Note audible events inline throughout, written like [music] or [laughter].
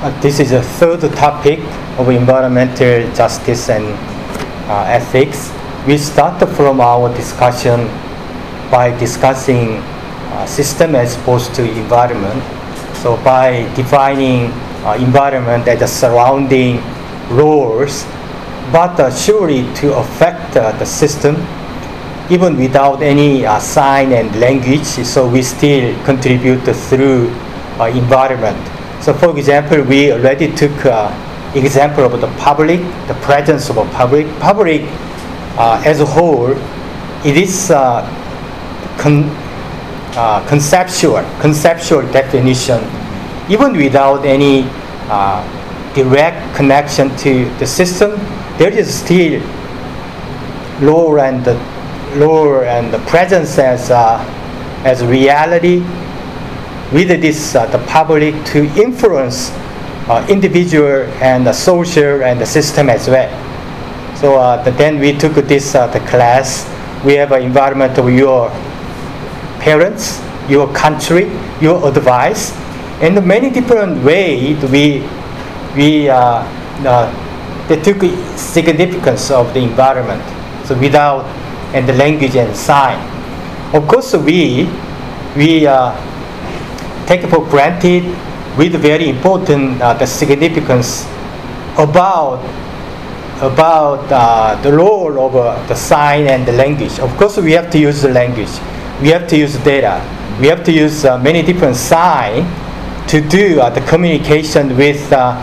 uh, this is the third topic of environmental justice and uh, ethics. We start from our discussion by discussing uh, system as opposed to environment. So by defining uh, environment as a surrounding rules, but uh, surely to affect uh, the system even without any sign and language, so we still contribute through environment. So for example, we already took uh, example of the public, the presence of a public. Public uh, as a whole, it is uh, con- uh, conceptual, conceptual definition, even without any uh, direct connection to the system, there is still role and the role and the presence as uh, as reality with this uh, the public to influence uh, individual and the social and the system as well. So uh, the, then we took this the class. We have an environment of your parents, your country, your advice, and many different ways we we uh, uh, they took significance of the environment. So without and the language and sign, of course we we uh, take for granted with very important uh, the significance about about uh, the role of uh, the sign and the language. Of course, we have to use the language. We have to use data. We have to use uh, many different sign to do uh, the communication with uh,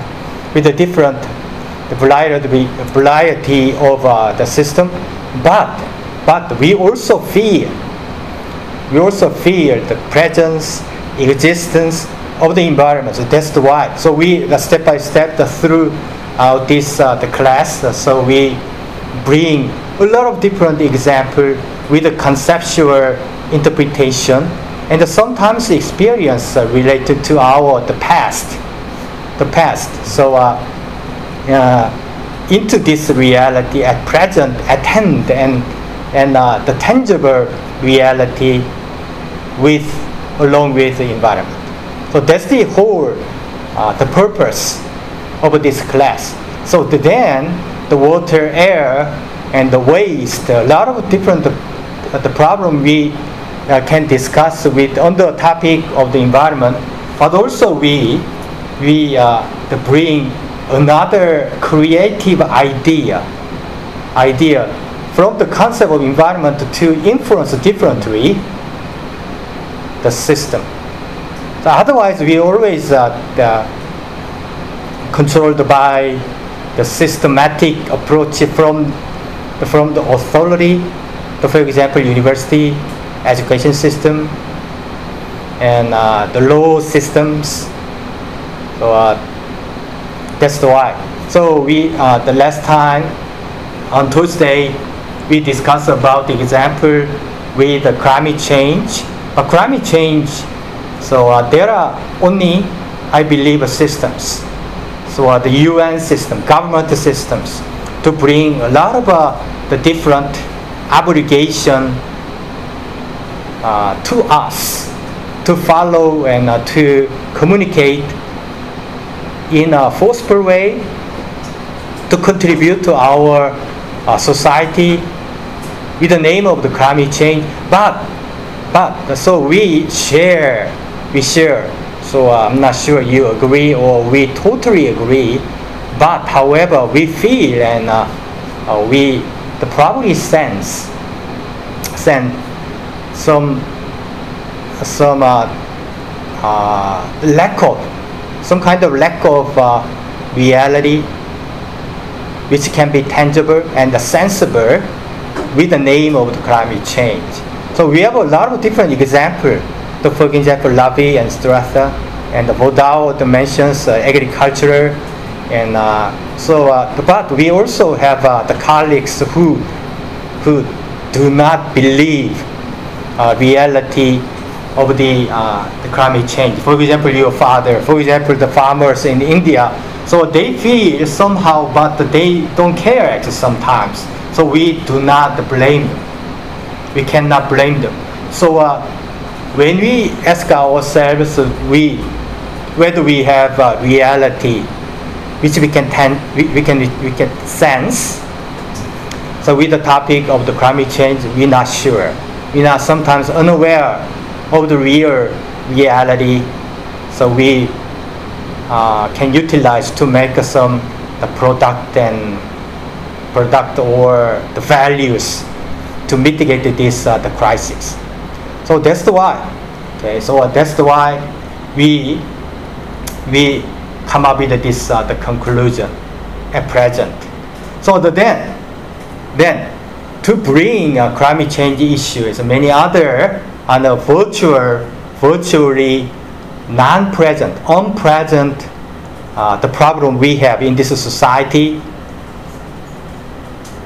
with the different the variety, of the system. But but we also feel we also feel the presence, existence of the environment. So that's why. So we uh, step by step uh, this uh, the class. uh, so we bring a lot of different example with a conceptual interpretation and sometimes experience uh, related to our the past, the past. So uh, into this reality at present, at hand, and and the tangible reality with along with the environment. So that's the whole uh, the purpose of this class. So the- then the water, air, and the waste, a lot of different uh, the problem we uh, can discuss with on the topic of the environment, but also we we uh, bring another creative idea idea from the concept of environment to influence differently the system. So otherwise, we always uh, controlled by the systematic approach from from the authority, for example, university, education system, and uh, the law systems. So uh, that's why. So we uh, the last time on Tuesday we discussed about the example with the climate change. But climate change, so uh, there are only, I believe, systems. So uh, the UN system, government systems, to bring a lot of uh, the different obligation uh, to us to follow and uh, to communicate in a forceful way to contribute to our uh, society with the name of the climate change. But but so we share we share. So uh, I'm not sure you agree or we totally agree. But however, we feel and uh, uh, we the probably sense sense some some uh, uh, lack of some kind of lack of uh, reality which can be tangible and sensible with the name of the climate change. So we have a lot of different examples. So for example, Lavi and Stratha and Bodao mentions uh, agriculture and uh, so uh, but we also have uh, the colleagues who who do not believe uh, reality of the, uh, the climate change. For example, your father, for example, the farmers in India. So they feel somehow, but they don't care actually sometimes. So we do not blame them. We cannot blame them. So uh, when we ask ourselves, we whether we have a reality which we can, ten, we, we, can, we can sense. So with the topic of the climate change, we're not sure. We're not sometimes unaware of the real reality. So we uh, can utilize to make some the product and product or the values to mitigate this uh, the crisis. So that's why. Okay, so that's why we we come up with this uh, the conclusion at present. So the, then then to bring uh, climate change issues and many other on a virtual virtually non-present, unpresent uh, the problem we have in this society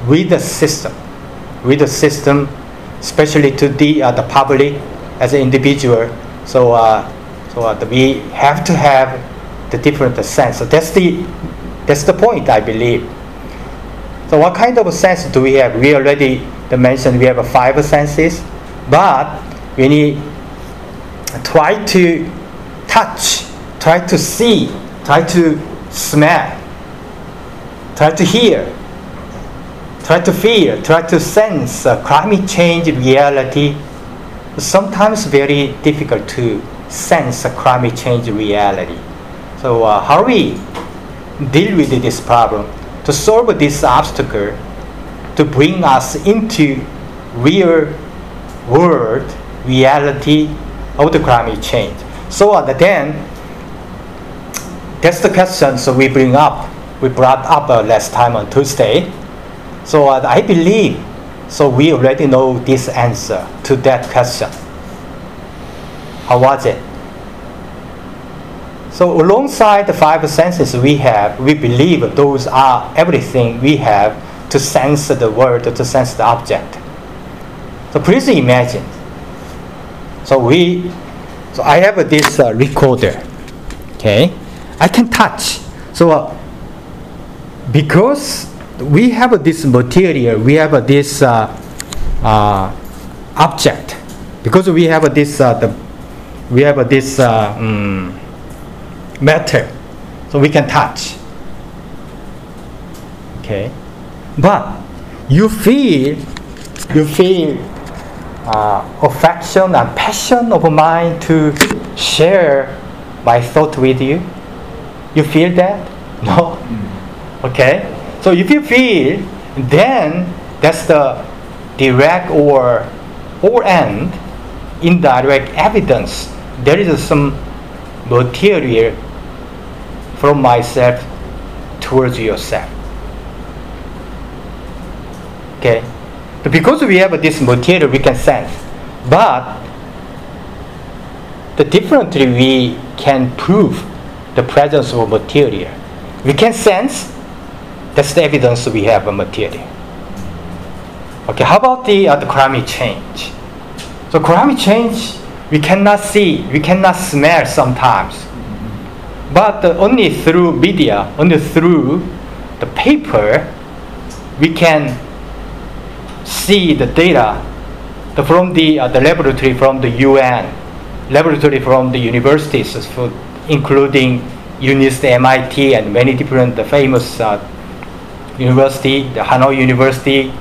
with the system, with the system, especially to the uh, the public as an individual. So uh, so uh, we have to have the different sense. So that's the that's the point I believe. So what kind of sense do we have? We already mentioned we have five senses, but we need try to touch, try to see, try to smell, try to hear, try to feel, try to sense uh, climate change reality. Sometimes very difficult to sense a climate change reality. So uh, how we deal with this problem to solve this obstacle to bring us into real world reality of the climate change. So uh, then, that's the question so we bring up. We brought up uh, last time on Tuesday. So uh, I believe, so we already know this answer to that question. How was it? So alongside the five senses we have, we believe those are everything we have to sense the world, to sense the object. So please imagine. So we so I have this uh, recorder. Okay, I can touch. So uh, because we have this material, we have this uh, uh object. Because we have this uh, the, we have this um, matter, so we can touch. Okay, but you feel you feel uh, affection and passion of mine to share my thought with you? You feel that? [laughs] No? Okay? So if you feel, then that's the direct or or and indirect evidence. There is some material from myself towards yourself. Okay? But because we have this material, we can sense. But the differently we can prove the presence of a material. We can sense. That's the evidence we have a material. Okay, how about the, uh, the climate change? So climate change, we cannot see, we cannot smell sometimes. But uh, only through media, only through the paper, we can see the data the, from the, uh, the laboratory from the UN, laboratory from the universities, for, including UNIST, MIT, and many different famous uh, university, the Hanoi University,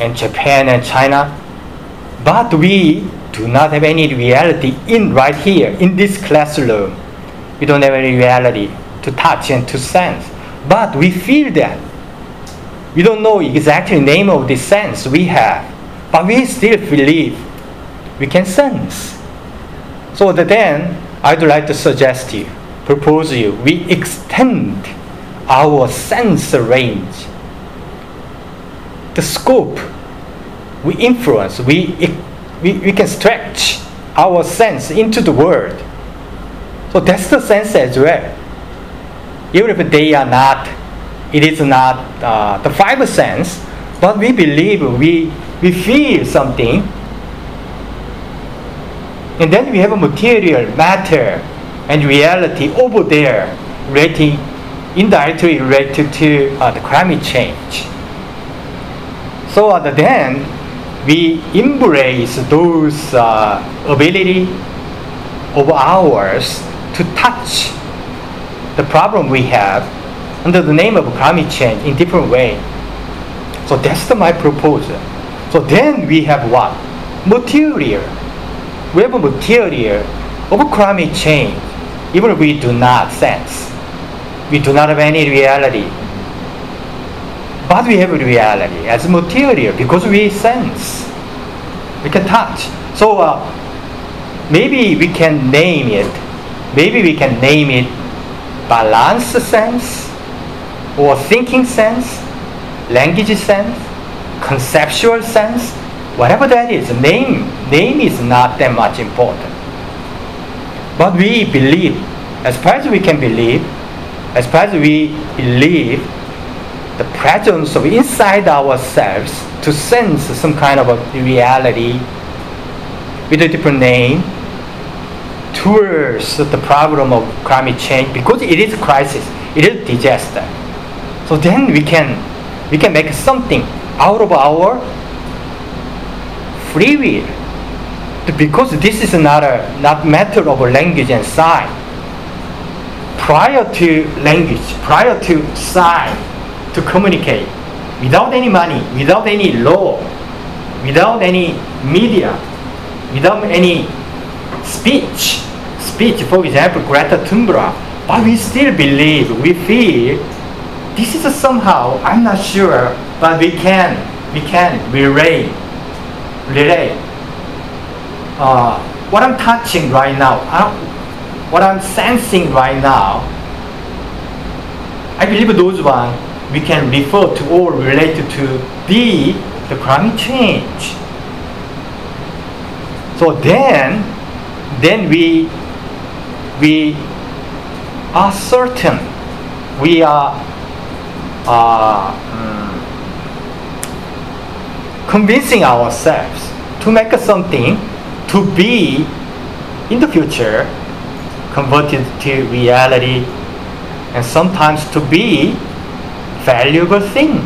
and Japan and China. But we do not have any reality in right here in this classroom. We don't have any reality to touch and to sense. But we feel that we don't know exactly the name of the sense we have, but we still believe we can sense. So then, I'd like to suggest you, propose you, we extend our sense range, the scope, we influence, we, we, we can stretch our sense into the world. So that's the sense as well. Even if they are not it is not uh, the five sense, but we believe we, we feel something. And then we have a material, matter, and reality over there, relating, indirectly related to uh, the climate change. So then we embrace those uh, ability of ours to touch the problem we have under the name of climate change in different way. So that's the, my proposal. So then we have what? Material. We have a material of climate change, even if we do not sense. We do not have any reality. But we have reality as material because we sense. We can touch. So uh, maybe we can name it. Maybe we can name it balance sense or thinking sense, language sense, conceptual sense, whatever that is, name name is not that much important. But we believe, as far as we can believe, as far as we believe the presence of inside ourselves to sense some kind of a reality with a different name towards the problem of climate change because it is a crisis, it is a disaster. So then we can we can make something out of our free will. Because this is not a not matter of language and sign. Prior to language, prior to sign, to communicate, without any money, without any law, without any media, without any speech, speech, for example, Greta Thunberg, but we still believe, we feel this is somehow, I'm not sure, but we can, we can relate, relate. Uh, what I'm touching right now, I, what I'm sensing right now, I believe those one we can refer to or related to the, the climate change. So then, then we, we are certain, we are uh, um, convincing ourselves to make something to be in the future converted to reality and sometimes to be valuable thing.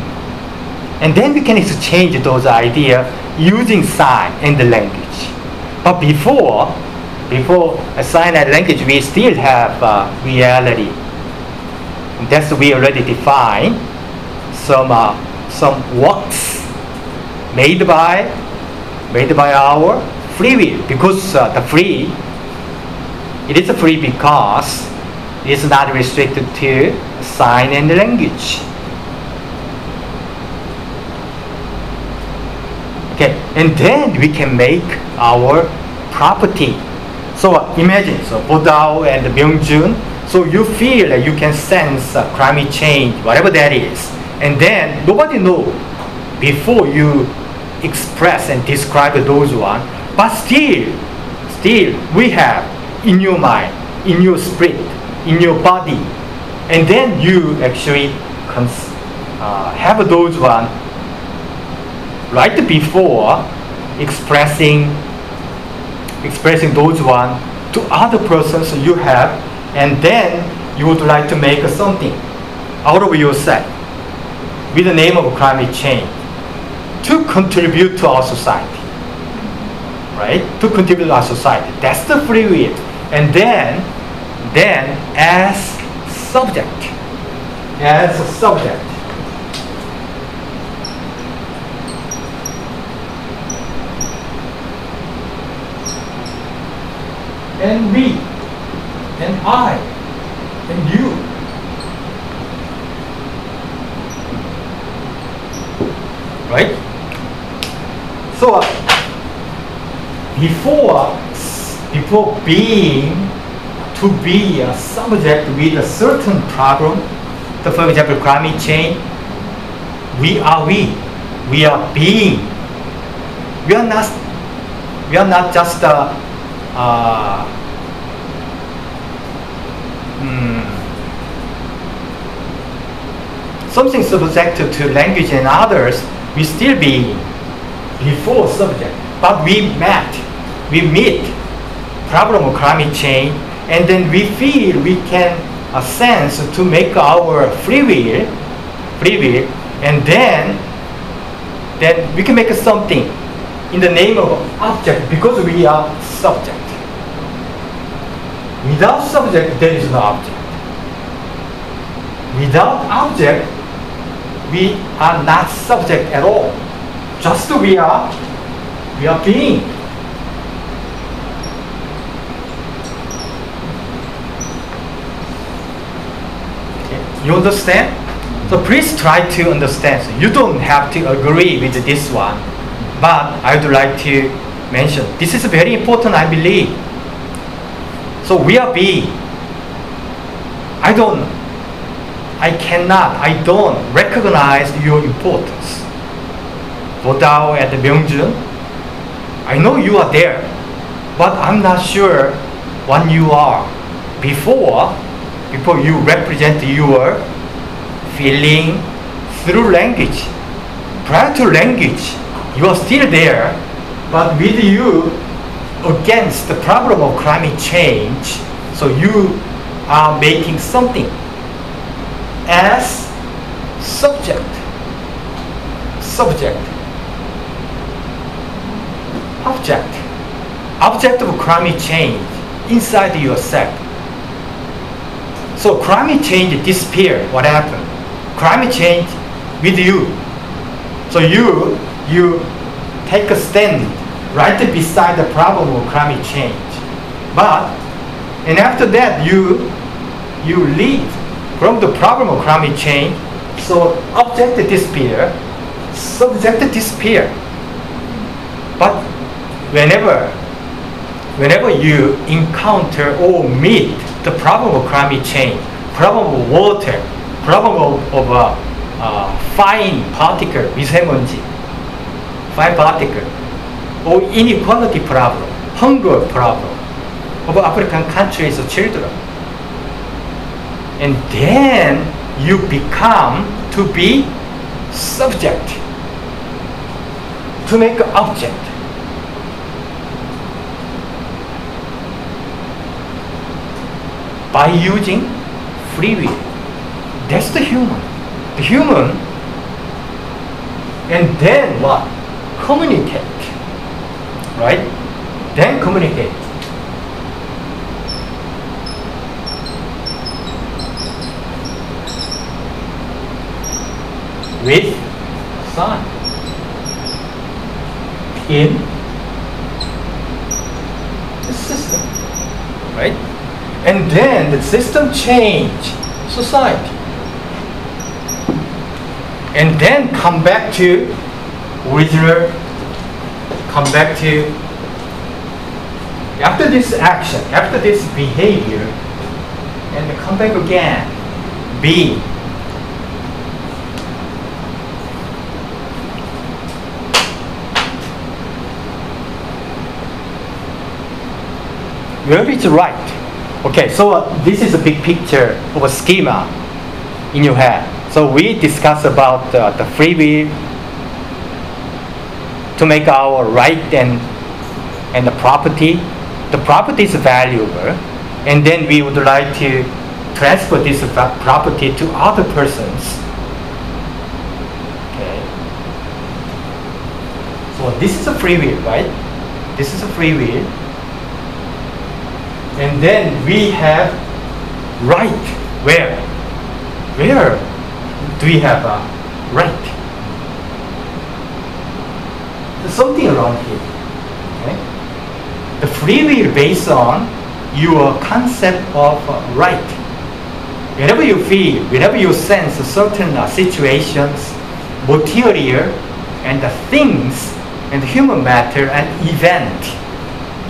And then we can exchange those ideas using sign and the language. But before before a sign and language we still have uh, reality. That's what we already define some uh, some works made by made by our free will. Because uh, the free it is free because it is not restricted to sign and language. Okay, and then we can make our property. So imagine, so Bodao and Myungjun so you feel that you can sense uh, climate change, whatever that is. And then nobody know before you express and describe those one. But still, still we have in your mind, in your spirit, in your body. And then you actually cons- uh, have those one right before expressing expressing those one to other persons you have and then you would like to make something out of yourself with the name of climate change to contribute to our society. Right? To contribute to our society. That's the free will. And then, then as subject, as a subject, and we and I and you. Right? So uh, before before being to be a subject with a certain problem, for example climate change, we are we. We are being. We are not we are not just a uh, Hmm. something subjected to language and others we still be before subject. But we met, we meet problem of climate change, and then we feel we can a sense to make our free will, free will, and then then we can make something in the name of object because we are subject. Without subject, there is no object. Without object, we are not subject at all. Just we are, we are being. You understand? So please try to understand. So you don't have to agree with this one, but I would like to mention this is very important, I believe. So we are being. I don't, I cannot, I don't recognize your importance. Bodao and Myungjun, I know you are there, but I'm not sure when you are before, before you represent your feeling through language. Prior to language, you are still there, but with you against the problem of climate change, so you are making something as subject. Subject. Object. Object of climate change inside yourself. So climate change disappear. What happened? Climate change with you. So you you take a stand right beside the problem of climate change. But and after that you you leave from the problem of climate change. So object disappear, subject disappear. But whenever whenever you encounter or meet the problem of climate change, problem of water, problem of, of uh, uh, fine particle, 미세먼지, fine particle, or inequality problem, hunger problem of African countries' children. And then you become to be subject, to make object. By using free will. That's the human. The human, and then what? Communicate. Right? Then communicate. With sun in the system. Right? And then the system change society. And then come back to original come back to after this action after this behavior and come back again. Be where is right Okay, so uh, this is a big picture of a schema in your head. So we discuss about uh, the free will to make our right and and the property. The property is valuable, and then we would like to transfer this property to other persons. Okay. So this is a free will, right? This is a free will and then we have right. Where? Where do we have a right? There's something around here. Okay? The free will based on your concept of right. Whenever you feel, whenever you sense certain uh, situations, material, and the things, and human matter, and event,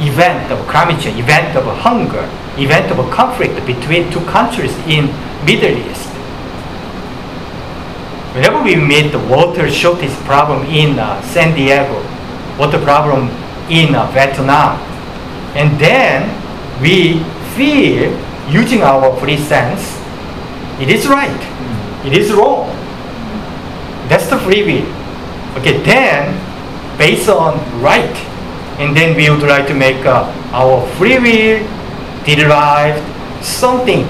event of climate change, event of hunger, event of conflict between two countries in Middle East. Whenever we meet the water shortage problem in uh, San Diego, water problem in uh, Vietnam, and then we feel using our free sense, it is right, it is wrong. That's the free will. Okay, then based on right, and then we would like to make uh, our free will derived something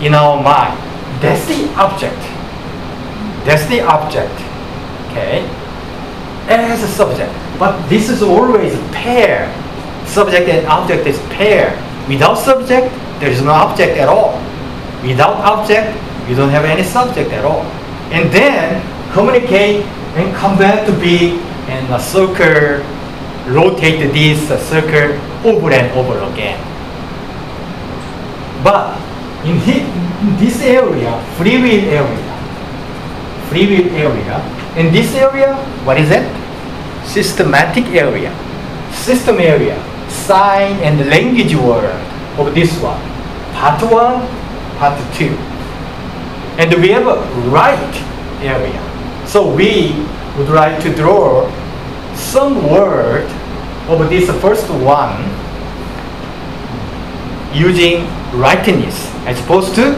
in our mind. That's the object. That's the object. Okay? As a subject. But this is always a pair. Subject and object is pair. Without subject, there is no object at all. Without object, you don't have any subject at all. And then communicate and come back to be in a circle, rotate this circle over and over again. But in, this area, free will area, free will area, in this area, what is it? Systematic area, system area, sign and language word of this one. Part one, part two. And we have a right area. So we would like to draw some word oh, of this first one using rightness as opposed to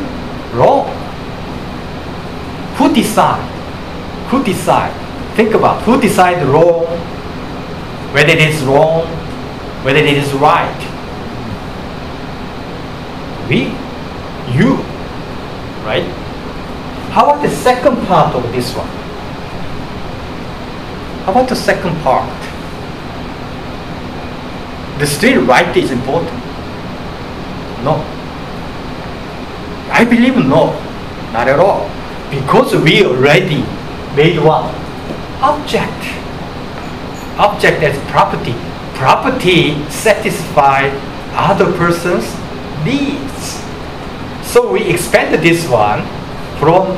wrong. Who decide? Who decide? Think about who decide wrong, whether it is wrong, whether it is right. We, you, right? How about the second part of this one? How about the second part? The still right is important. No. I believe no, not at all. Because we already made one object. Object as property. Property satisfy other person's needs. So we expand this one from,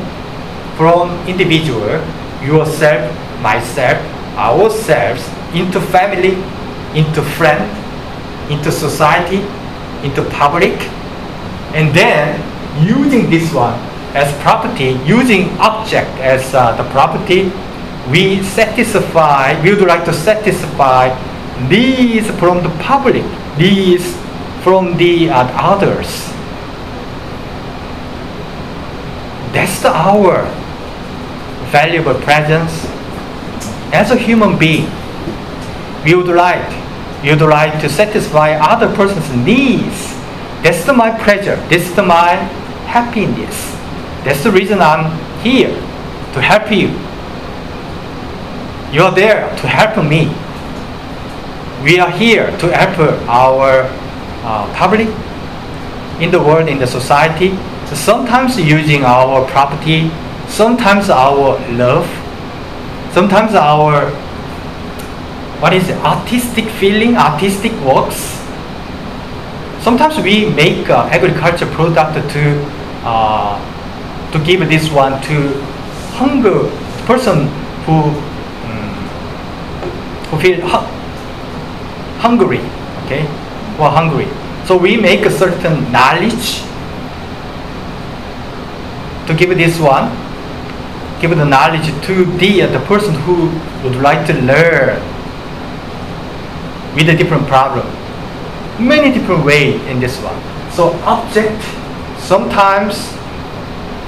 from individual, yourself, myself, ourselves, into family, into friend, into society, into public, and then using this one as property, using object as uh, the property, we satisfy, we would like to satisfy needs from the public, needs from the uh, others. That's the our valuable presence as a human being. We would like, we would like to satisfy other person's needs. That's my pleasure. That's the my happiness. That's the reason I'm here to help you. You're there to help me. We are here to help our uh, public in the world, in the society, sometimes using our property, sometimes our love, sometimes our what is it, artistic feeling, artistic works. Sometimes we make uh, agriculture product to uh, to give this one to hunger person who um, who feel hu- hungry, okay, or hungry. So we make a certain knowledge to give this one, give the knowledge to the, the person who would like to learn with a different problem. Many different way in this one. So object, sometimes,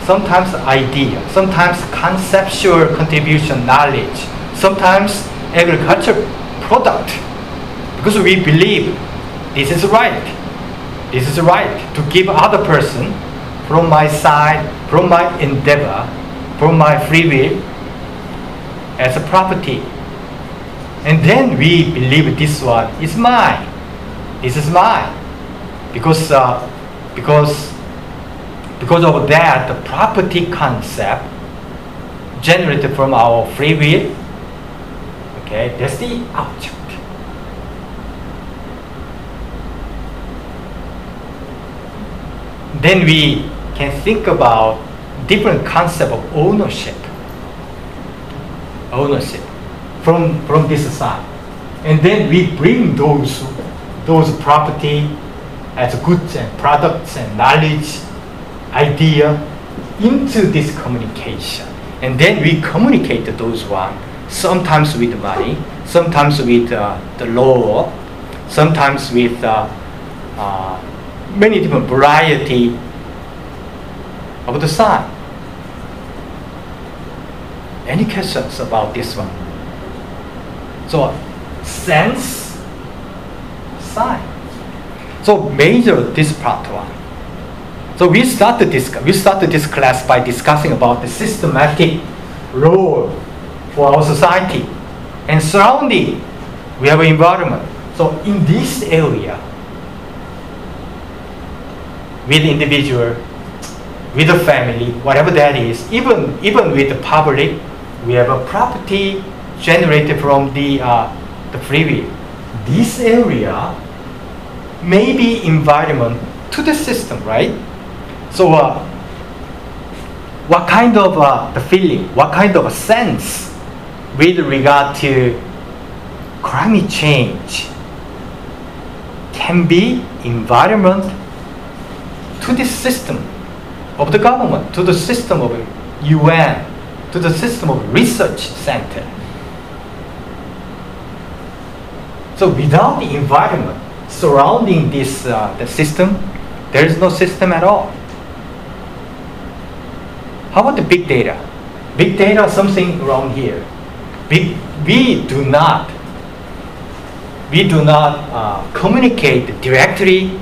sometimes idea, sometimes conceptual contribution knowledge, sometimes agriculture product. Because we believe this is right. This is right to give other person from my side, from my endeavor, from my free will as a property. And then we believe this one is mine. This is mine. Because, uh, because, because of that, the property concept generated from our free will, okay, that's the object. Then we can think about different concept of ownership. Ownership from, from this side. And then we bring those, those property as goods and products and knowledge, idea into this communication. And then we communicate those one, sometimes with money, sometimes with uh, the law, sometimes with uh, uh, many different variety of the sign. Any questions about this one? So, sense, sign. So, major this part one. So we started this we started this class by discussing about the systematic role for our society and surrounding we have environment. So in this area, with individual, with the family, whatever that is, even even with the public, we have a property generated from the uh, the free will. This area may be environment to the system, right? So, uh, what kind of uh, the feeling, what kind of a sense with regard to climate change can be environment to the system of the government, to the system of UN, to the system of research center. So without the environment surrounding this uh, the system, there is no system at all. How about the big data? Big data, something wrong here. We, we do not we do not uh, communicate directly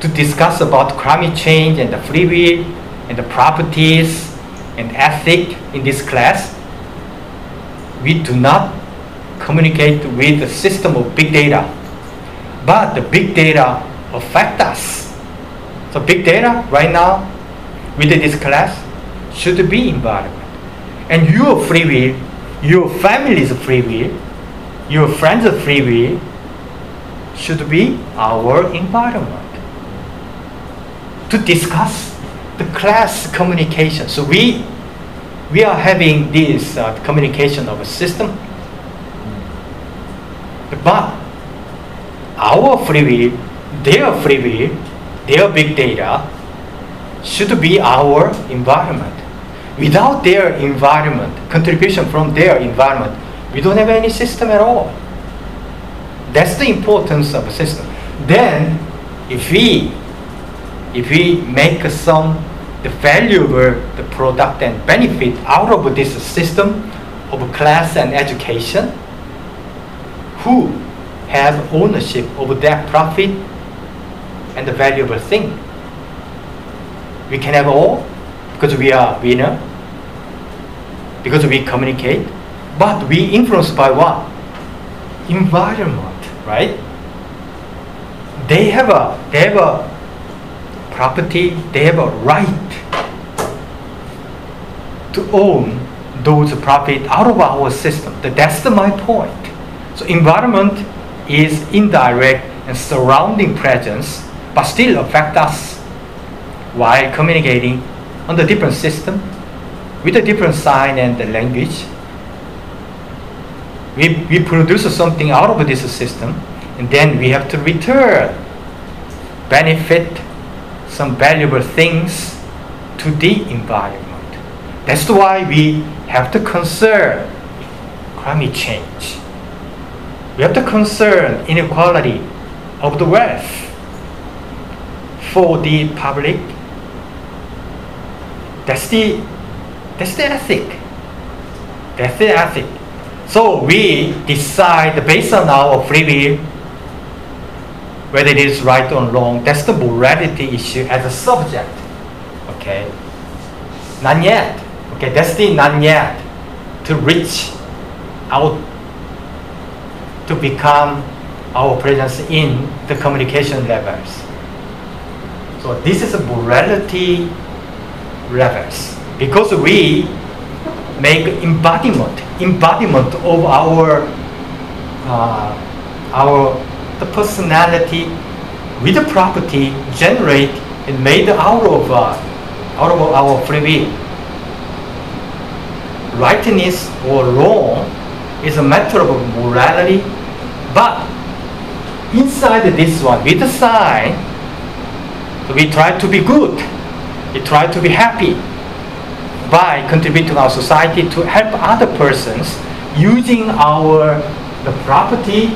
to discuss about climate change and the free will and the properties and ethic in this class. We do not communicate with the system of big data. But the big data affect us. So big data right now within this class should be environment. And your free will, your family's free will, your friends' free will should be our environment. To discuss the class communication. So we we are having this uh, communication of a system, but our free will, their free will, their big data should be our environment. Without their environment, contribution from their environment, we don't have any system at all. That's the importance of a system. Then, if we if we make some the valuable the product and benefit out of this system of class and education, who have ownership over that profit and the valuable thing. We can have all because we are winner, because we communicate, but we influenced by what? Environment, right? They have a they have a property, they have a right to own those profit out of our system. That's my point. So environment is indirect and surrounding presence, but still affect us while communicating on the different system with a different sign and the language. We, we produce something out of this system and then we have to return benefit some valuable things to the environment. That's why we have to concern climate change. We have to concern inequality of the wealth for the public. That's the that's the ethic. That's the ethic. So we decide based on our free will whether it is right or wrong. That's the morality issue as a subject. Okay. Not yet. Okay, that's the not yet to reach out to become our presence in the communication levels. So this is a morality levels because we make embodiment embodiment of our uh, our the personality with the property generate and made out of uh, out of our free will. Rightness or wrong is a matter of morality, but inside this one, with the sign, we try to be good, we try to be happy by contributing our society to help other persons using our the property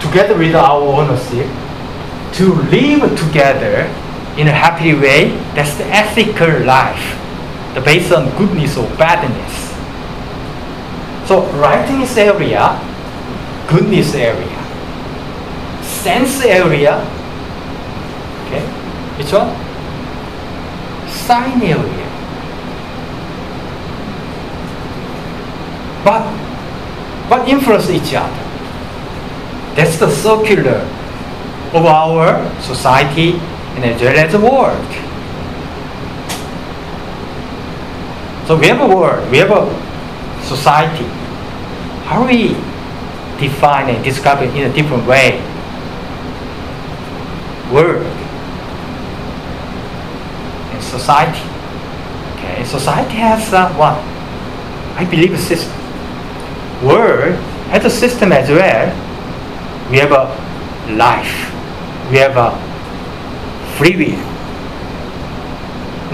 together with our ownership to live together in a happy way. That's the ethical life, the based on goodness or badness. So rightness area, goodness area, sense area, okay, which one? Sign area. But but influence each other. That's the circular of our society and as well as the world. So we have a world, we have a society. How we define and describe it in a different way? World and society. Okay, society has uh, what? I believe a system. World has a system as well. We have a life. We have a free will.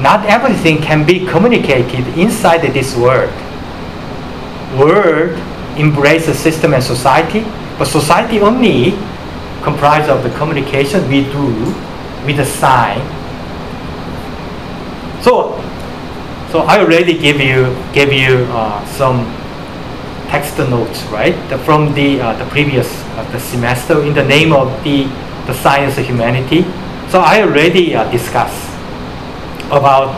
Not everything can be communicated inside this world. World embraces system and society, but society only comprised of the communication we do with the sign. So, so I already give you gave you uh, some text notes, right, the, from the uh, the previous uh, the semester in the name of the the science of humanity. So I already uh, discussed about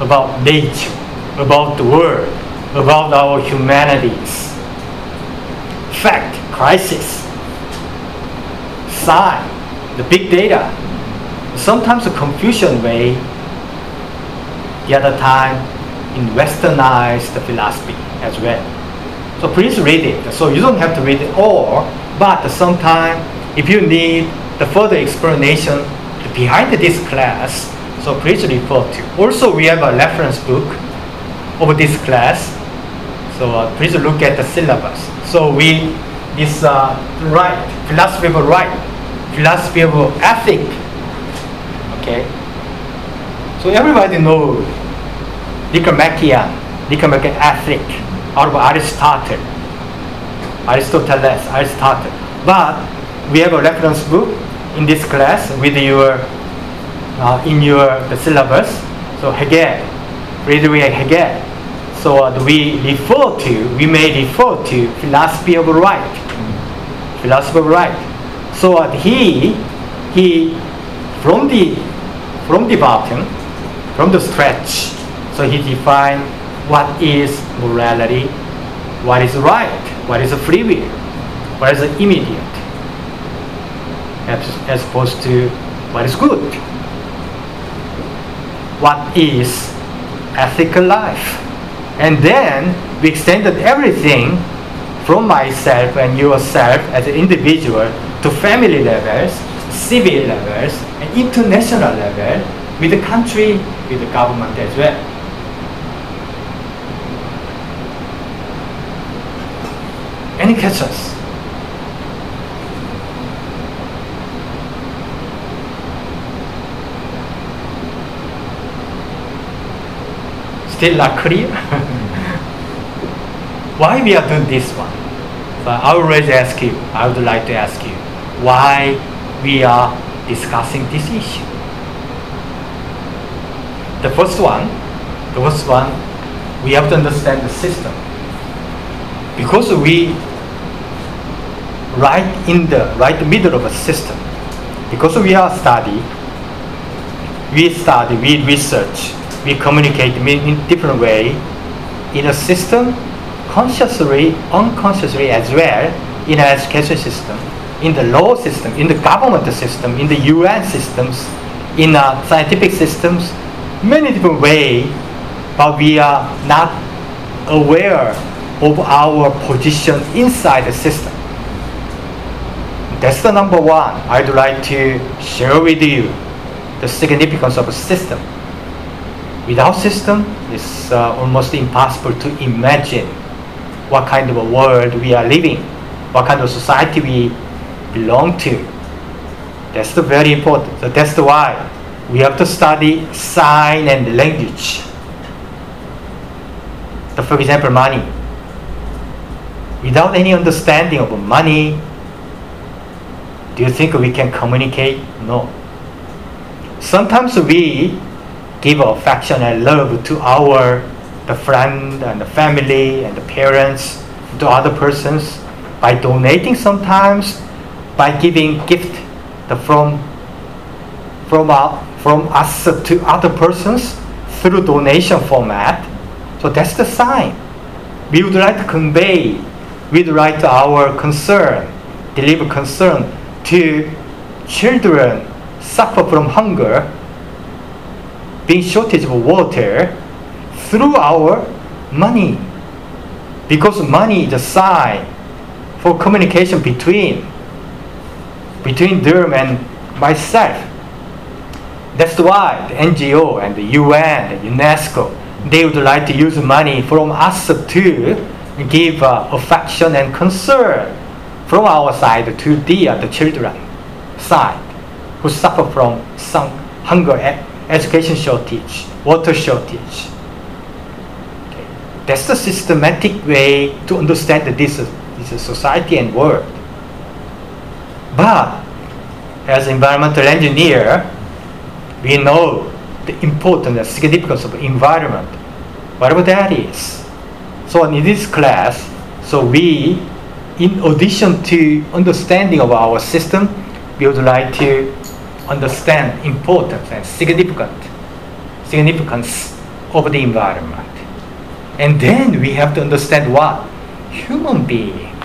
about nature, about the world, about our humanities. Fact, crisis, sign, the big data. Sometimes a confusion way. The other time, in westernized philosophy as well. So please read it. So you don't have to read it all, but sometimes if you need the further explanation behind this class, so please refer to. Also, we have a reference book of this class. So uh, please look at the syllabus. So we, this uh, right, philosophy of right, philosophy of ethic. Okay. So everybody knows Nicomachean, Nicomachean ethic of Aristotle, Aristoteles, Aristotle. But we have a reference book in this class with your uh, in your the syllabus. So Hegel, Friedrich Hegel. So uh, we refer to, we may refer to philosophy of right. Philosophy of right. So uh, he, he, from the, from the bottom, from the stretch, so he defined what is morality, what is right, what is free will, what is immediate, as, as opposed to what is good. What is ethical life. And then we extended everything from myself and yourself as an individual to family levels, civil levels, and international level with the country, with the government as well. Questions? still not clear? [laughs] why we are doing this one? I ask you, I would like to ask you, why we are discussing this issue? The first one, the first one, we have to understand the system. Because we right in the right middle of a system. Because we are study, we study, we research, we communicate in different way in a system, consciously, unconsciously as well, in an education system, in the law system, in the government system, in the UN systems, in uh, scientific systems, many different way, but we are not aware of our position inside the system. That's the number one I'd like to share with you the significance of a system without system, it's uh, almost impossible to imagine what kind of a world we are living, what kind of society we belong to. That's the very important. So that's why we have to study sign and language. So for example, money. Without any understanding of money, do you think we can communicate? No. Sometimes we give affection and love to our the friend and the family and the parents to other persons by donating sometimes by giving gift from from our, from us to other persons through donation format so that's the sign we would like to convey we would like to our concern deliver concern to children suffer from hunger, being shortage of water through our money. Because money is a sign for communication between between them and myself. That's why the NGO and the UN, the UNESCO, they would like to use money from us to give uh, affection and concern from our side to the, uh, the children side who suffer from some hunger, education shortage, water shortage. Okay. That's the systematic way to understand this, this society and world. But as environmental engineer, we know the importance and significance of environment, whatever that is. So in this class, so we, in addition to understanding of our system, we would like to understand importance and significant significance of the environment. And then we have to understand what human being.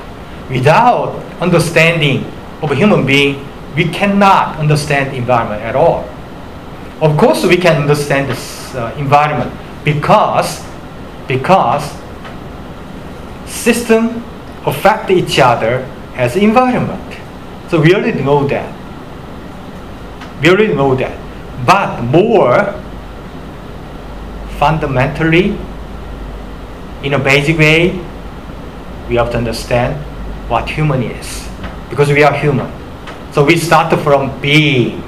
Without understanding of a human being, we cannot understand environment at all. Of course, we can understand this uh, environment because because system affect each other as environment. So we already know that. We already know that. But more fundamentally, in a basic way, we have to understand what human is. Because we are human. So we start from being.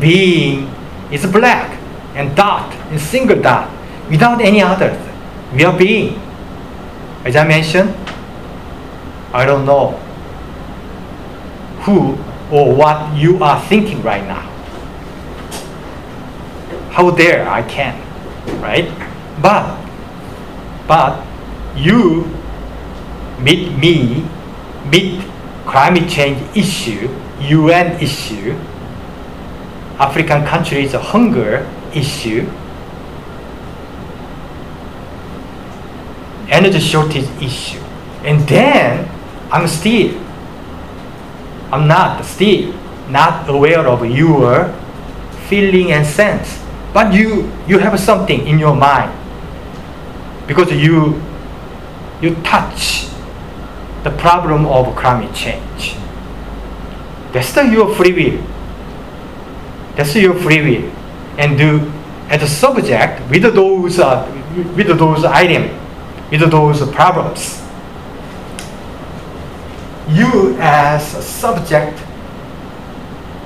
Being is black and dot, and single dot, without any others. We are being. As I mentioned, I don't know who or what you are thinking right now. How dare I can, right? But, but you meet me, meet climate change issue, UN issue, African countries hunger issue, energy shortage issue. And then I'm still, I'm not still not aware of your feeling and sense. But you, you have something in your mind because you, you touch the problem of climate change. That's the, your free will. That's your free will. And do as a subject with those uh, with those items, with those problems. You as a subject,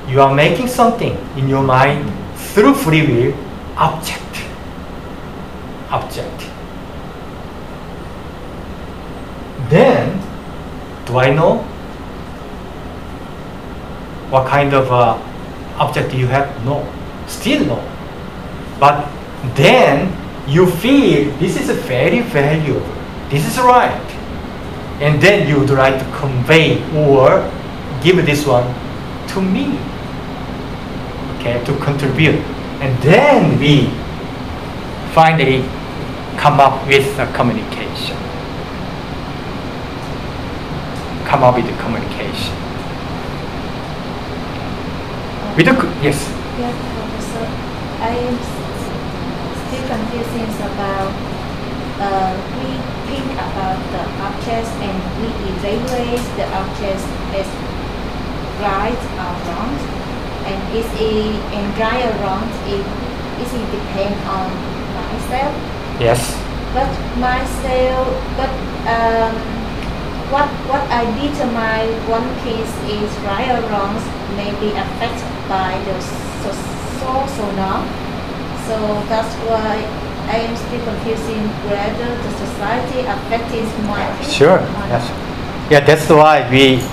you are making something in your mind through free will object. Object. Then, do I know what kind of uh, object you have? No. Still no. But then you feel this is a very valuable. This is right. And then you would like to convey or give this one to me. Okay, to contribute. And then we finally come up with a communication. Come up with a communication. With a, yes. Yes, Professor. I am still confusing about uh, we think about the objects and we evaluate the objects as right or wrong. And is it and right or wrong it is it depend on myself. Yes. But myself but um, what what I determine one piece is right or wrong may be affected by the so- social norm. So that's why I am still confusing whether the society affects my Sure. Yes. Yeah, that's why we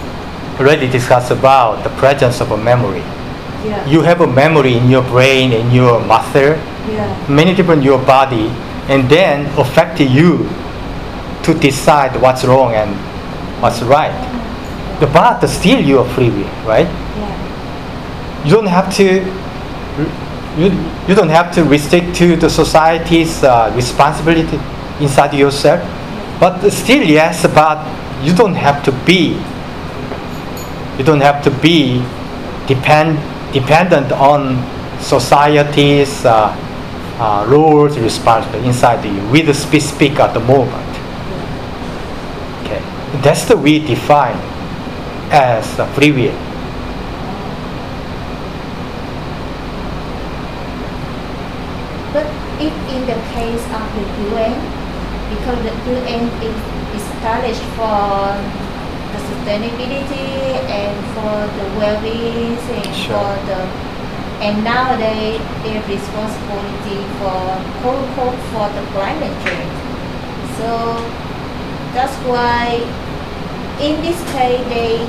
already discussed about the presence of a memory. Yeah. You have a memory in your brain, in your muscle, yeah. many different in your body, and then affect you to decide what's wrong and what's right. Mm-hmm. The but still you are free will, right? Yeah. You don't have to. You, you don't have to restrict to the society's uh, responsibility inside yourself, but still yes. But you don't have to be. You don't have to be depend dependent on society's uh, uh, rules, responsibility inside you with the specific at the moment. Okay, that's the we define as free will. But if in the case of the UN, because the UN is established for the sustainability and for the well-being and Sure. for the and nowadays their responsibility for quote unquote for the climate change. So that's why in this case they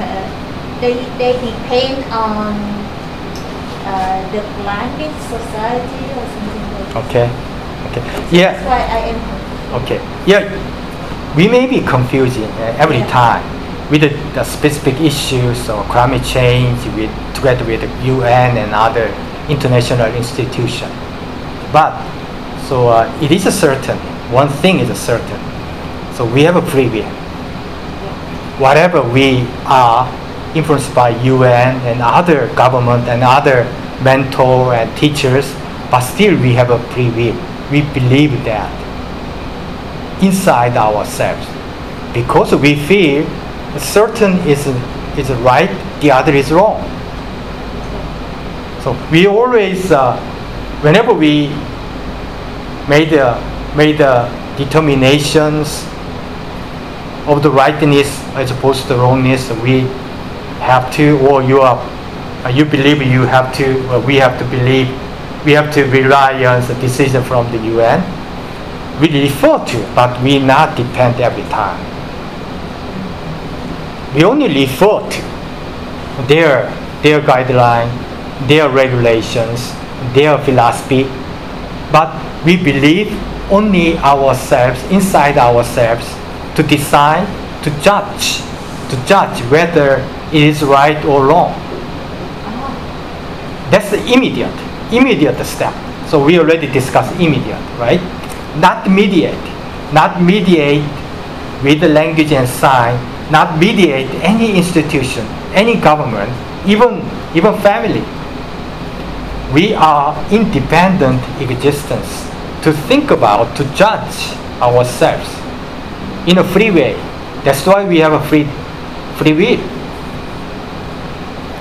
[laughs] they they depend on uh, the climate society or something like that. Okay, okay, That's yeah, why I am okay, yeah. We may be confusing uh, every Yeah. time with the, the specific issues of climate change with together with the UN and other international institutions. But so uh, it is a certain one thing is a certain. So we have a free will. whatever we are influenced by UN and other government and other mentor and teachers, but still we have a free will. We believe that inside ourselves because we feel certain is is right, the other is wrong. So we always, uh, whenever we made uh, made determinations of the rightness as opposed to the wrongness, we have to, or you are, you believe you have to, we have to believe, we have to rely on the decision from the UN. We refer to, but we not depend every time. We only refer to their their guideline, their regulations, their philosophy, but we believe only ourselves, inside ourselves, to decide, to judge, to judge whether it is right or wrong. Ah, That's the immediate, immediate step. So we already discussed immediate, right? Not mediate, not mediate with the language and sign, not mediate any institution, any government, even even family. We are independent existence to think about, to judge ourselves in a free way. That's why we have a free free will.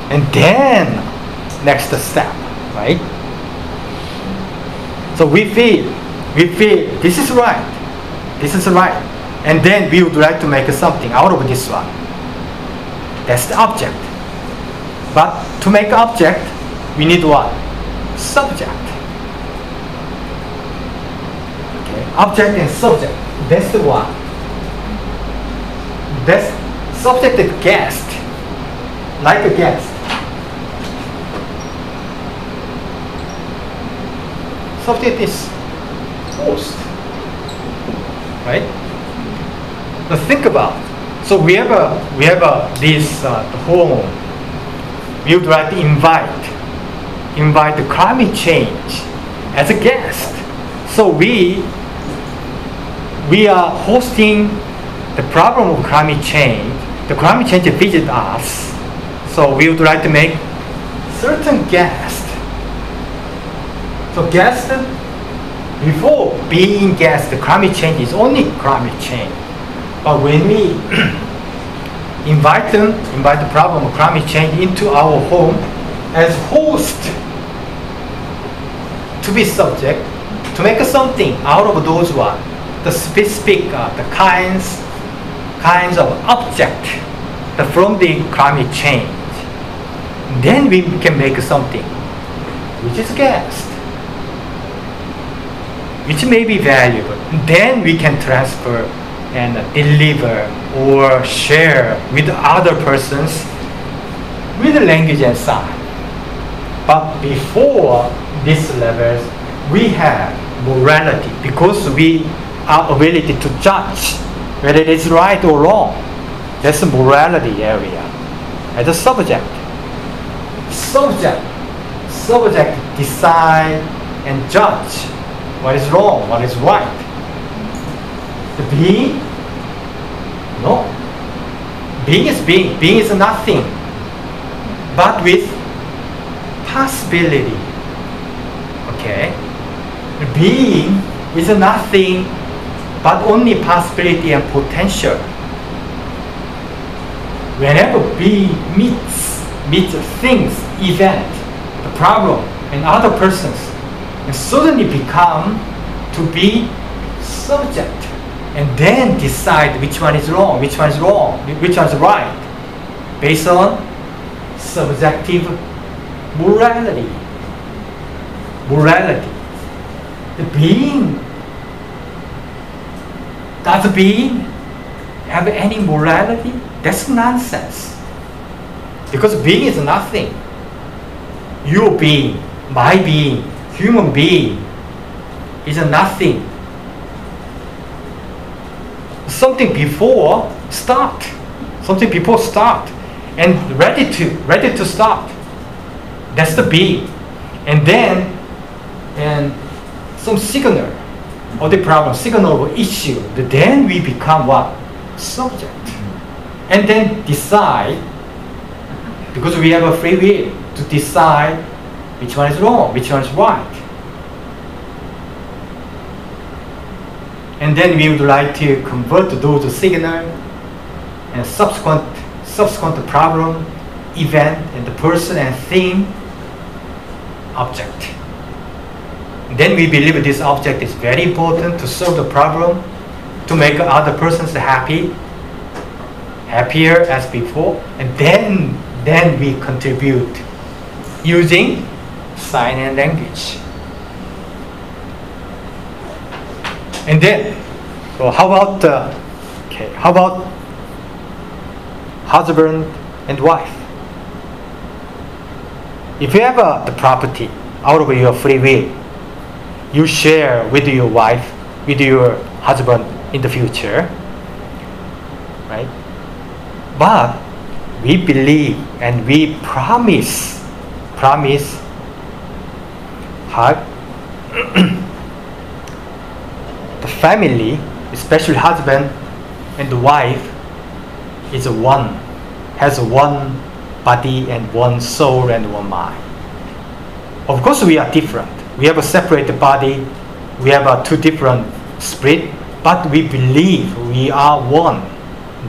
And then next step, right? So we feel, we feel this is right, this is right, and then we would like to make something out of this one. That's the object. But to make object, we need what? Subject. Okay, object and subject. That's the one. That's subject guest, like a guest. Subject is host, right? Now think about. So we have a we have a this uh, home. We would like to invite invite the climate change as a guest. So we we are hosting the problem of climate change. The climate change visit us. So we would like to make certain guest. So guest before being guest, the climate change is only climate change. But when we [clears throat] invite them, invite the problem of climate change into our home as host to be subject, to make something out of those one, the specific, uh, the kinds, kinds of object the, from the climate change. Then we can make something which is gas which may be valuable. Then we can transfer and deliver or share with other persons with language and sign. But before these levels, we have morality because we are ability to judge whether it is right or wrong. That's the morality area. As a subject, subject, subject decide and judge what is wrong, what is right. The being, no. Being is being. Being is nothing. but with possibility. Okay? The Being is nothing but only possibility and potential. Whenever being meets meets things, event, the problem, and other persons, and suddenly become to be subject, and then decide which one is wrong, which one is wrong, which one is right, based on subjective morality. Morality. The being does the being have any morality? That's nonsense. Because being is nothing. Your being, my being, human being is a nothing. Something before start. Something before start. And ready to, ready to start. That's the being. And then and some signal or the problem, signal or issue, then we become what? Subject. And then decide, because we have a free will to decide which one is wrong, which one is right. And then we would like to convert those signal and subsequent subsequent problem, event, and the person and thing, object. Then we believe this object is very important to solve the problem, to make other persons happy, happier as before, and then then we contribute using sign and language. And then, so how about uh, okay? How about husband and wife? If you have uh, the property out of your free will, you share with your wife, with your husband in the future. Right? But we believe and we promise, promise the family, especially husband and wife, is one, has one body and one soul and one mind. Of course, we are different we have a separate body, we have a two different spirit, but we believe we are one.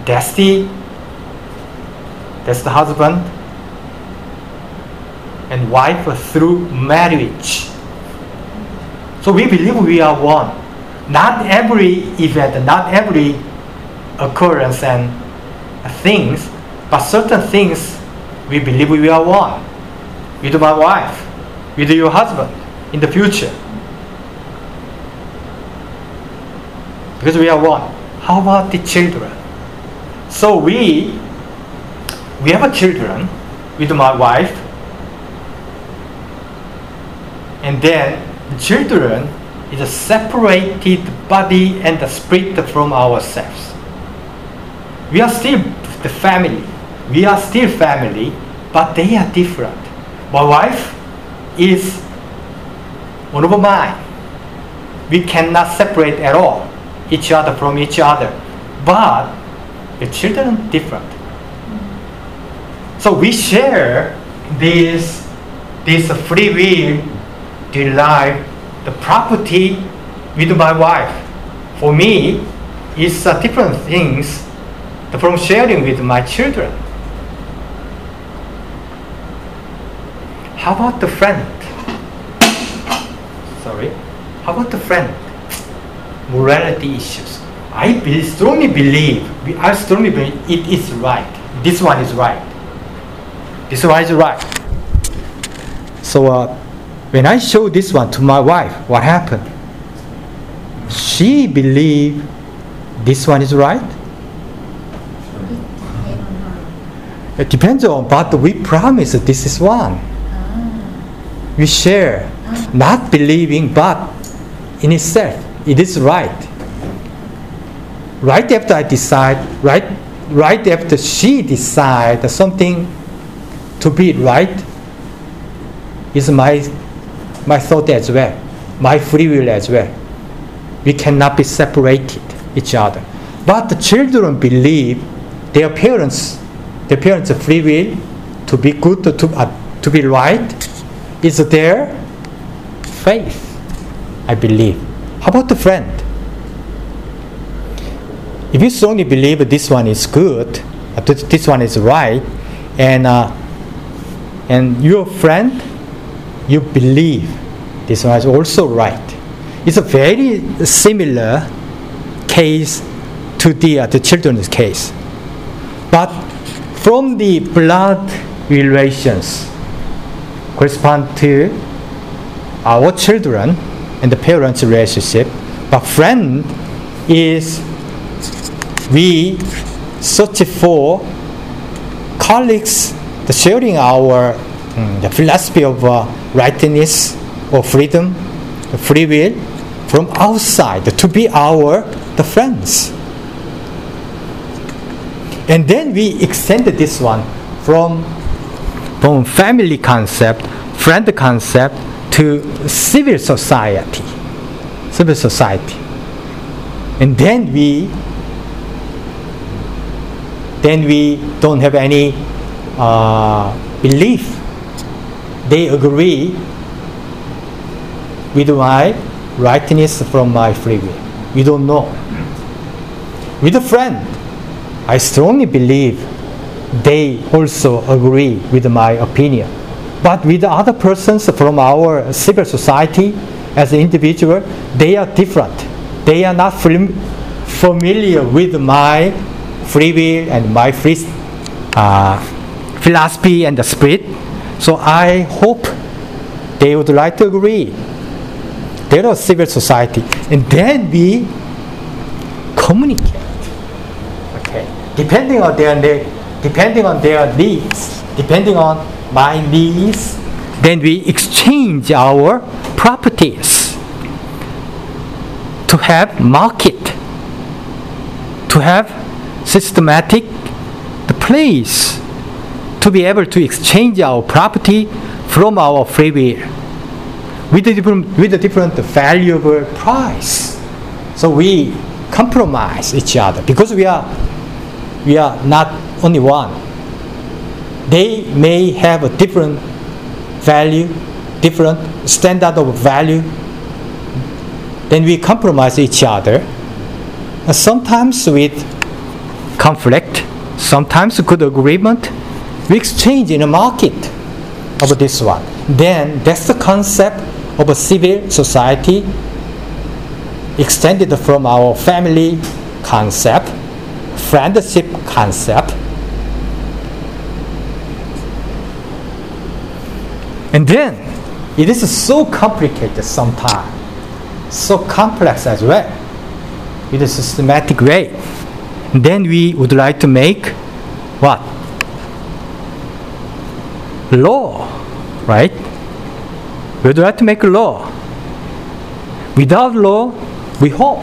That's the that's the husband and wife through marriage. So we believe we are one. Not every event, not every occurrence and things, but certain things we believe we are one. With my wife, with your husband, in the future. Because we are one. How about the children? So we we have a children with my wife, and then the children is a separated body and spirit from ourselves. We are still the family. We are still family, but they are different. My wife is one of mind. We cannot separate at all each other from each other. But the children different. So we share this this free will derive the property with my wife. For me, it's a different things from sharing with my children. How about the friend? sorry. How about the friend? Morality issues. I be, strongly believe, I strongly believe it is right. This one is right. This one is right. So uh, when I show this one to my wife, what happened? She believe this one is right. It depends on, but we promise this is one. We share not believing, but in itself, it is right. Right after I decide, right, right after she decide something to be right, is my my thought as well, my free will as well. We cannot be separated each other. But the children believe their parents, their parents' free will to be good, to, uh, to be right, is their faith, I believe. How about the friend? If you strongly believe this one is good, uh, this, this one is right, and uh, and your friend, you believe this one is also right. It's a very similar case to the, uh, the children's case. But from the blood relations correspond to our children and the parents' relationship, but friend is we search for colleagues sharing our um, the philosophy of uh, rightness or freedom, free will from outside to be our the friends. And then we extended this one from from family concept, friend concept to civil society, civil society. And then we then we don't have any uh, belief. They agree with my rightness from my free will. We don't know. With a friend, I strongly believe they also agree with my opinion. But with other persons from our civil society, as an individual, they are different. They are not familiar with my free will and my free uh, philosophy and the spirit. So I hope they would like to agree. They're a civil society. And then we communicate. Okay. Depending on their need, depending on their needs, depending on my needs, then we exchange our properties to have market, to have systematic the place to be able to exchange our property from our free will with a different, with a different valuable price. So we compromise each other because we are we are not only one. They may have a different value, different standard of value. Then we compromise each other. And sometimes with conflict, sometimes good agreement, we exchange in a market of this one. Then that's the concept of a civil society extended from our family concept, friendship concept. And then it is so complicated sometimes, so complex as well, in a systematic way. Then we would like to make what? Law, right? We would like to make a law. Without law, we hope,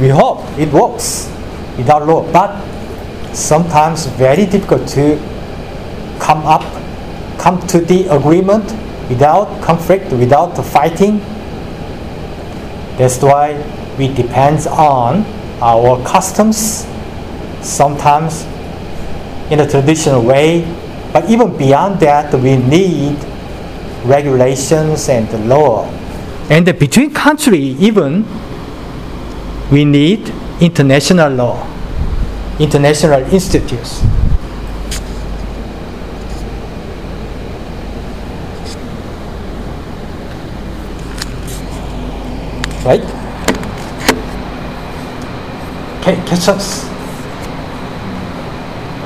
we hope it works without law. But sometimes very difficult to come up, come to the agreement without conflict, without fighting. That's why we depend on our customs, sometimes in a traditional way, but even beyond that, we need regulations and law. And between country, even we need international law, international institutes. Right? Okay, catch us.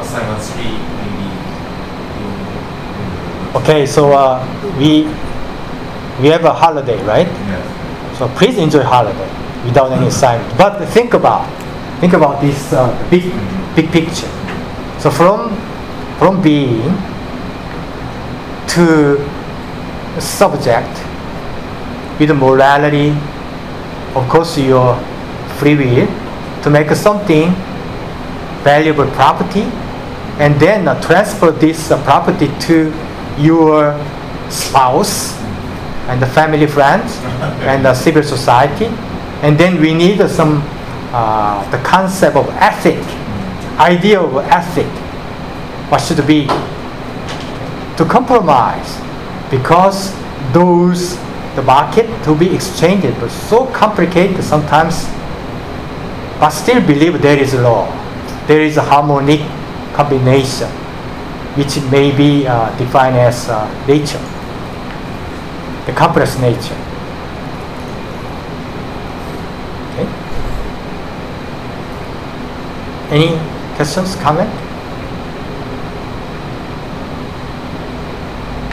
Assignment three, maybe you. Okay, so uh, we we have a holiday, right? Yes. So please enjoy holiday without any assignment. But think about think about this uh, big big picture. So from from being to subject with morality, of course your free will to make something valuable property and then uh, transfer this uh, property to your spouse and the family friends and the civil society. And then we need some uh, the concept of ethic idea of ethic. What should be to compromise. Because those the market to be exchanged was so complicated sometimes but still believe there is law. There is a harmonic combination which may be uh, defined as uh, nature the complex nature okay any questions comment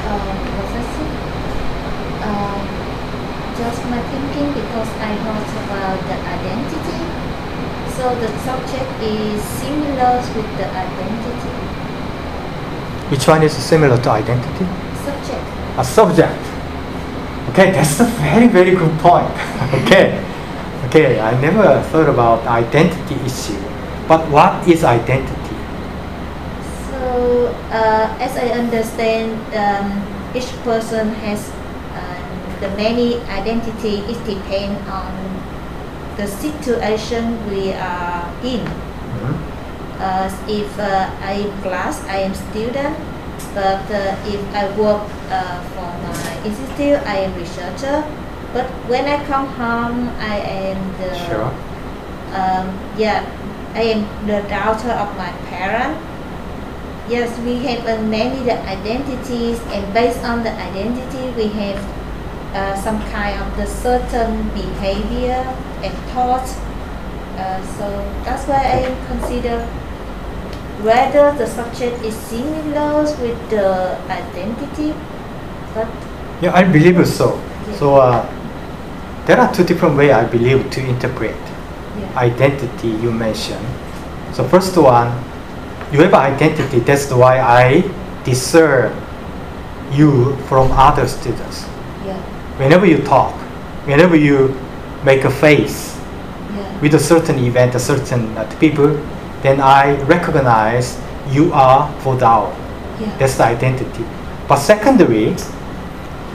Uh, uh, just my thinking because I heard about the identity. So the subject is similar with the identity. Which one is similar to identity Subject. a subject. Okay, that's a very, very good point. [laughs] okay, okay, I never thought about identity issue. But what is identity? So uh, as I understand, um, each person has uh, the many identity. It depends on the situation we are in. Uh, if uh, I am class, I am student. But uh, if I work uh, for my institute, I am researcher. But when I come home, I am the Sure. um, yeah, I am the daughter of my parent. Yes, we have uh, many the identities, and based on the identity, we have uh, some kind of the certain behavior and thoughts. Uh, so that's why I consider whether the subject is similar with the identity, but Yeah, I believe so. So uh, there are two different ways I believe to interpret yeah, identity you mentioned. So first one, you have identity. That's why I discern you from other students. yeah, Whenever you talk, whenever you make a face with a certain event, a certain uh, people, then I recognize you are Bodao. yeah, That's the identity. But secondary,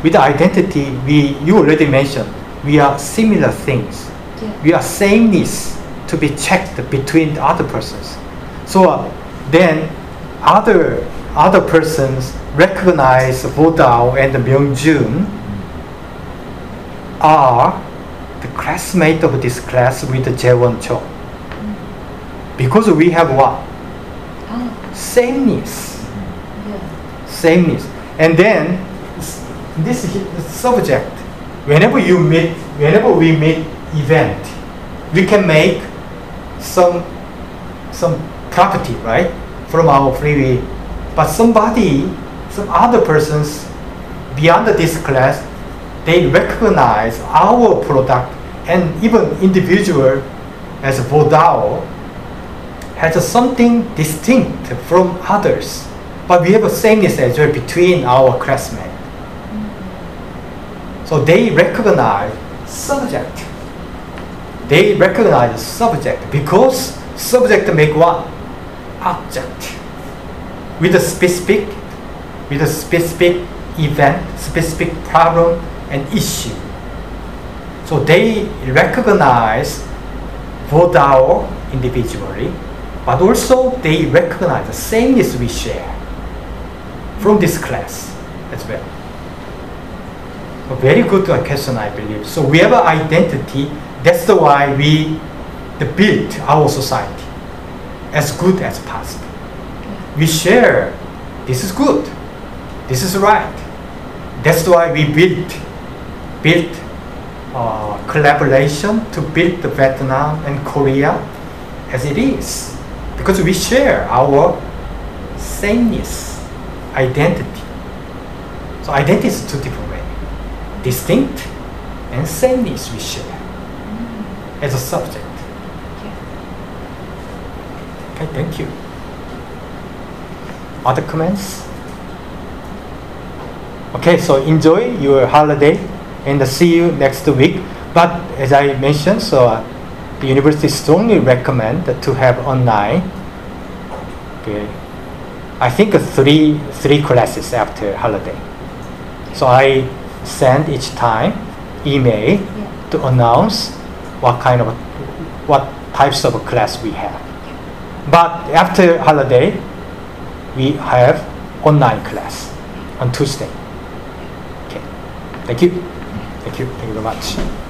with the identity, we you already mentioned we are similar things. yeah, We are sameness to be checked between the other persons. So uh, then other other persons recognize Bodao and Myungjun are the classmate of this class with Jaewon Cho. Because we have what? oh, Sameness. yeah, sameness. And then this subject, whenever you meet, whenever we meet event, we can make some some property, right, from our free will. But somebody, some other persons beyond this class, they recognize our product and even individual as Bodao has something distinct from others, but we have a sameness as well between our classmates. So they recognize subject. They recognize subject because subject make what? Object. With a specific, with a specific event, specific problem and issue. So they recognize Bodao individually, but also they recognize the sameness we share from this class as well. A very good question, I believe. So we have an identity. That's the why we the build our society as good as possible. We share. This is good. This is right. That's why we build build uh, collaboration to build the Vietnam and Korea as it is because we share our sameness, identity. So identity is two different ways. Distinct and sameness we share as a subject. Okay, thank you. Other comments? Okay, so enjoy your holiday and see you next week. But as I mentioned, so uh, the university strongly recommend to have online. Okay, I think three three classes after holiday. So I send each time email yeah. to announce what kind of what types of class we have. But after holiday, we have online class. on Tuesday. Okay. Thank you. Thank you. Thank you very much.